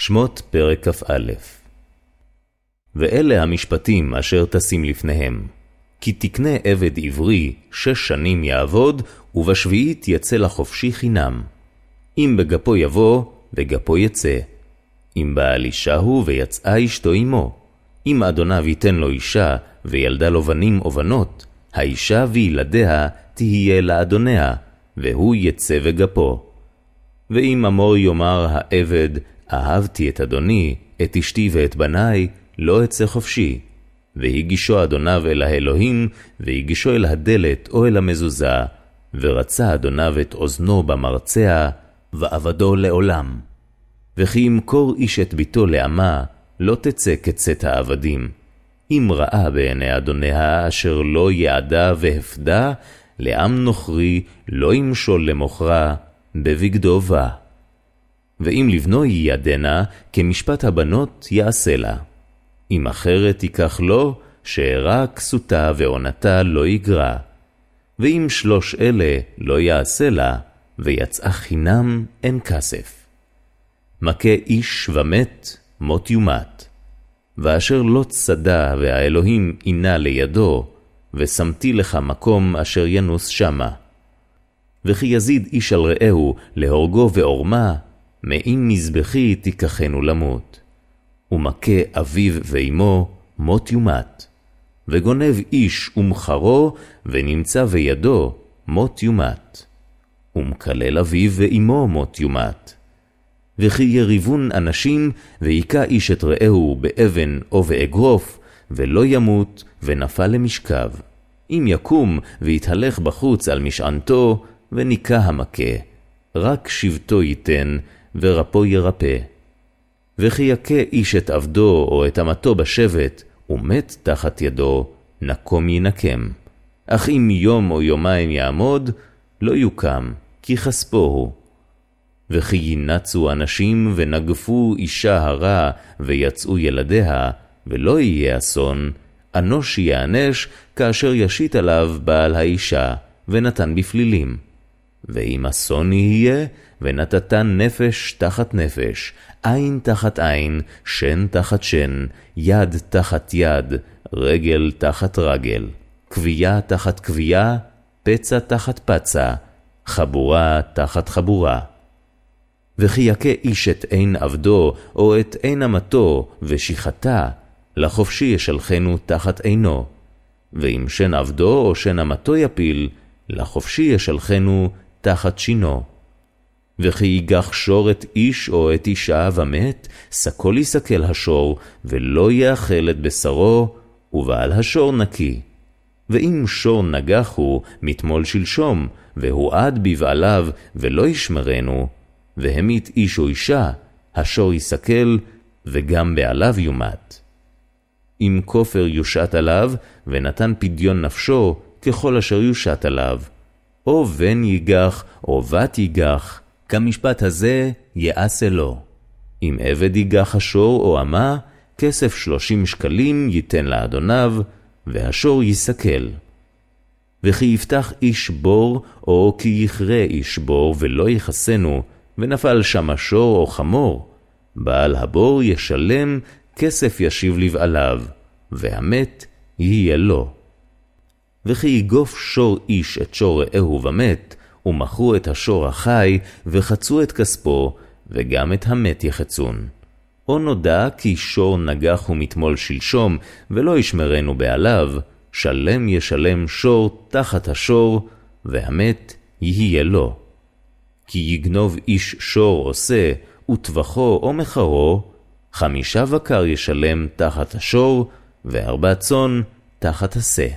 שמות פרק כ"א ואלה המשפטים אשר תשים לפניהם. כי תקנה עבד עברי שש שנים יעבוד, ובשביעית יצא לחופשי חינם. אם בגפו יבוא, בגפו יצא. אם בעל אישה הוא, ויצאה אשתו עמו. אם אדוניו ייתן לו אישה, וילדה לו בנים או בנות, האישה וילדיה תהיה לאדוניה, והוא יצא בגפו. ואם אמור יאמר העבד, אהבתי את אדוני, את אשתי ואת בניי, לא אצא חופשי. והגישו אדוניו אל האלוהים, והגישו אל הדלת או אל המזוזה, ורצה אדוניו את אוזנו במרצע, ועבדו לעולם. וכי ימכור איש את ביתו לאמה, לא תצא כצאת העבדים. אם ראה בעיני אדוניה אשר לא יעדה והפדה, לעם נוכרי לא ימשול למוכרה, בבגדו בא. ואם לבנו ייעדנה, כמשפט הבנות יעשה לה. אם אחרת ייקח לו, שאירע כסותה ועונתה לא יגרע. ואם שלוש אלה לא יעשה לה, ויצאה חינם אין כסף. מכה איש ומת, מות יומת. ואשר לא צדה והאלוהים עינה לידו, ושמתי לך מקום אשר ינוס שמה. וכי יזיד איש על רעהו להורגו ועורמה, מעם מזבחי תיקחנו למות. ומכה אביו ואמו, מות יומת. וגונב איש ומחרו, ונמצא בידו, מות יומת. ומקלל אביו ואמו מות יומת. וכי יריבון אנשים, ויכה איש את רעהו באבן או באגרוף, ולא ימות, ונפל למשכב. אם יקום, ויתהלך בחוץ על משענתו, וניקה המכה. רק שבטו ייתן, ורפו ירפא. וכי יכה איש את עבדו או את אמתו בשבט, ומת תחת ידו, נקום ינקם. אך אם יום או יומיים יעמוד, לא יוקם, כי כספו הוא. וכי ינצו אנשים ונגפו אישה הרע, ויצאו ילדיה, ולא יהיה אסון, אנוש יענש, כאשר ישית עליו בעל האישה, ונתן בפלילים. ואם אסון יהיה, ונתתן נפש תחת נפש, עין תחת עין, שן תחת שן, יד תחת יד, רגל תחת רגל, כבייה תחת כבייה, פצע תחת פצע, חבורה תחת חבורה. וכי יכה איש את עין עבדו, או את עין אמתו, ושיחתה, לחופשי ישלחנו תחת עינו. ואם שן עבדו או שן אמתו יפיל, לחופשי ישלחנו תחת שינו. וכי ייגח שור את איש או את אישה ומת, סקול יסקל השור, ולא יאכל את בשרו, ובעל השור נקי. ואם שור נגח הוא מתמול שלשום, והועד בבעליו, ולא ישמרנו, והמית איש או אישה, השור יסקל, וגם בעליו יומת. אם כופר יושת עליו, ונתן פדיון נפשו, ככל אשר יושת עליו. או בן ייגח, או בת ייגח, כמשפט הזה יעשה לו. אם עבד ייגח השור או אמה, כסף שלושים שקלים ייתן לאדוניו, והשור יסכל. וכי יפתח איש בור, או כי יכרה איש בור, ולא יכסנו, ונפל שם השור או חמור, בעל הבור ישלם, כסף ישיב לבעליו, והמת יהיה לו. וכי יגוף שור איש את שור רעהו ומת, ומכרו את השור החי, וחצו את כספו, וגם את המת יחצון. או נודע כי שור נגח ומתמול שלשום, ולא ישמרנו בעליו, שלם ישלם שור תחת השור, והמת יהיה לו. כי יגנוב איש שור עושה, וטבחו או מחרו, חמישה בקר ישלם תחת השור, וארבע צאן תחת השה.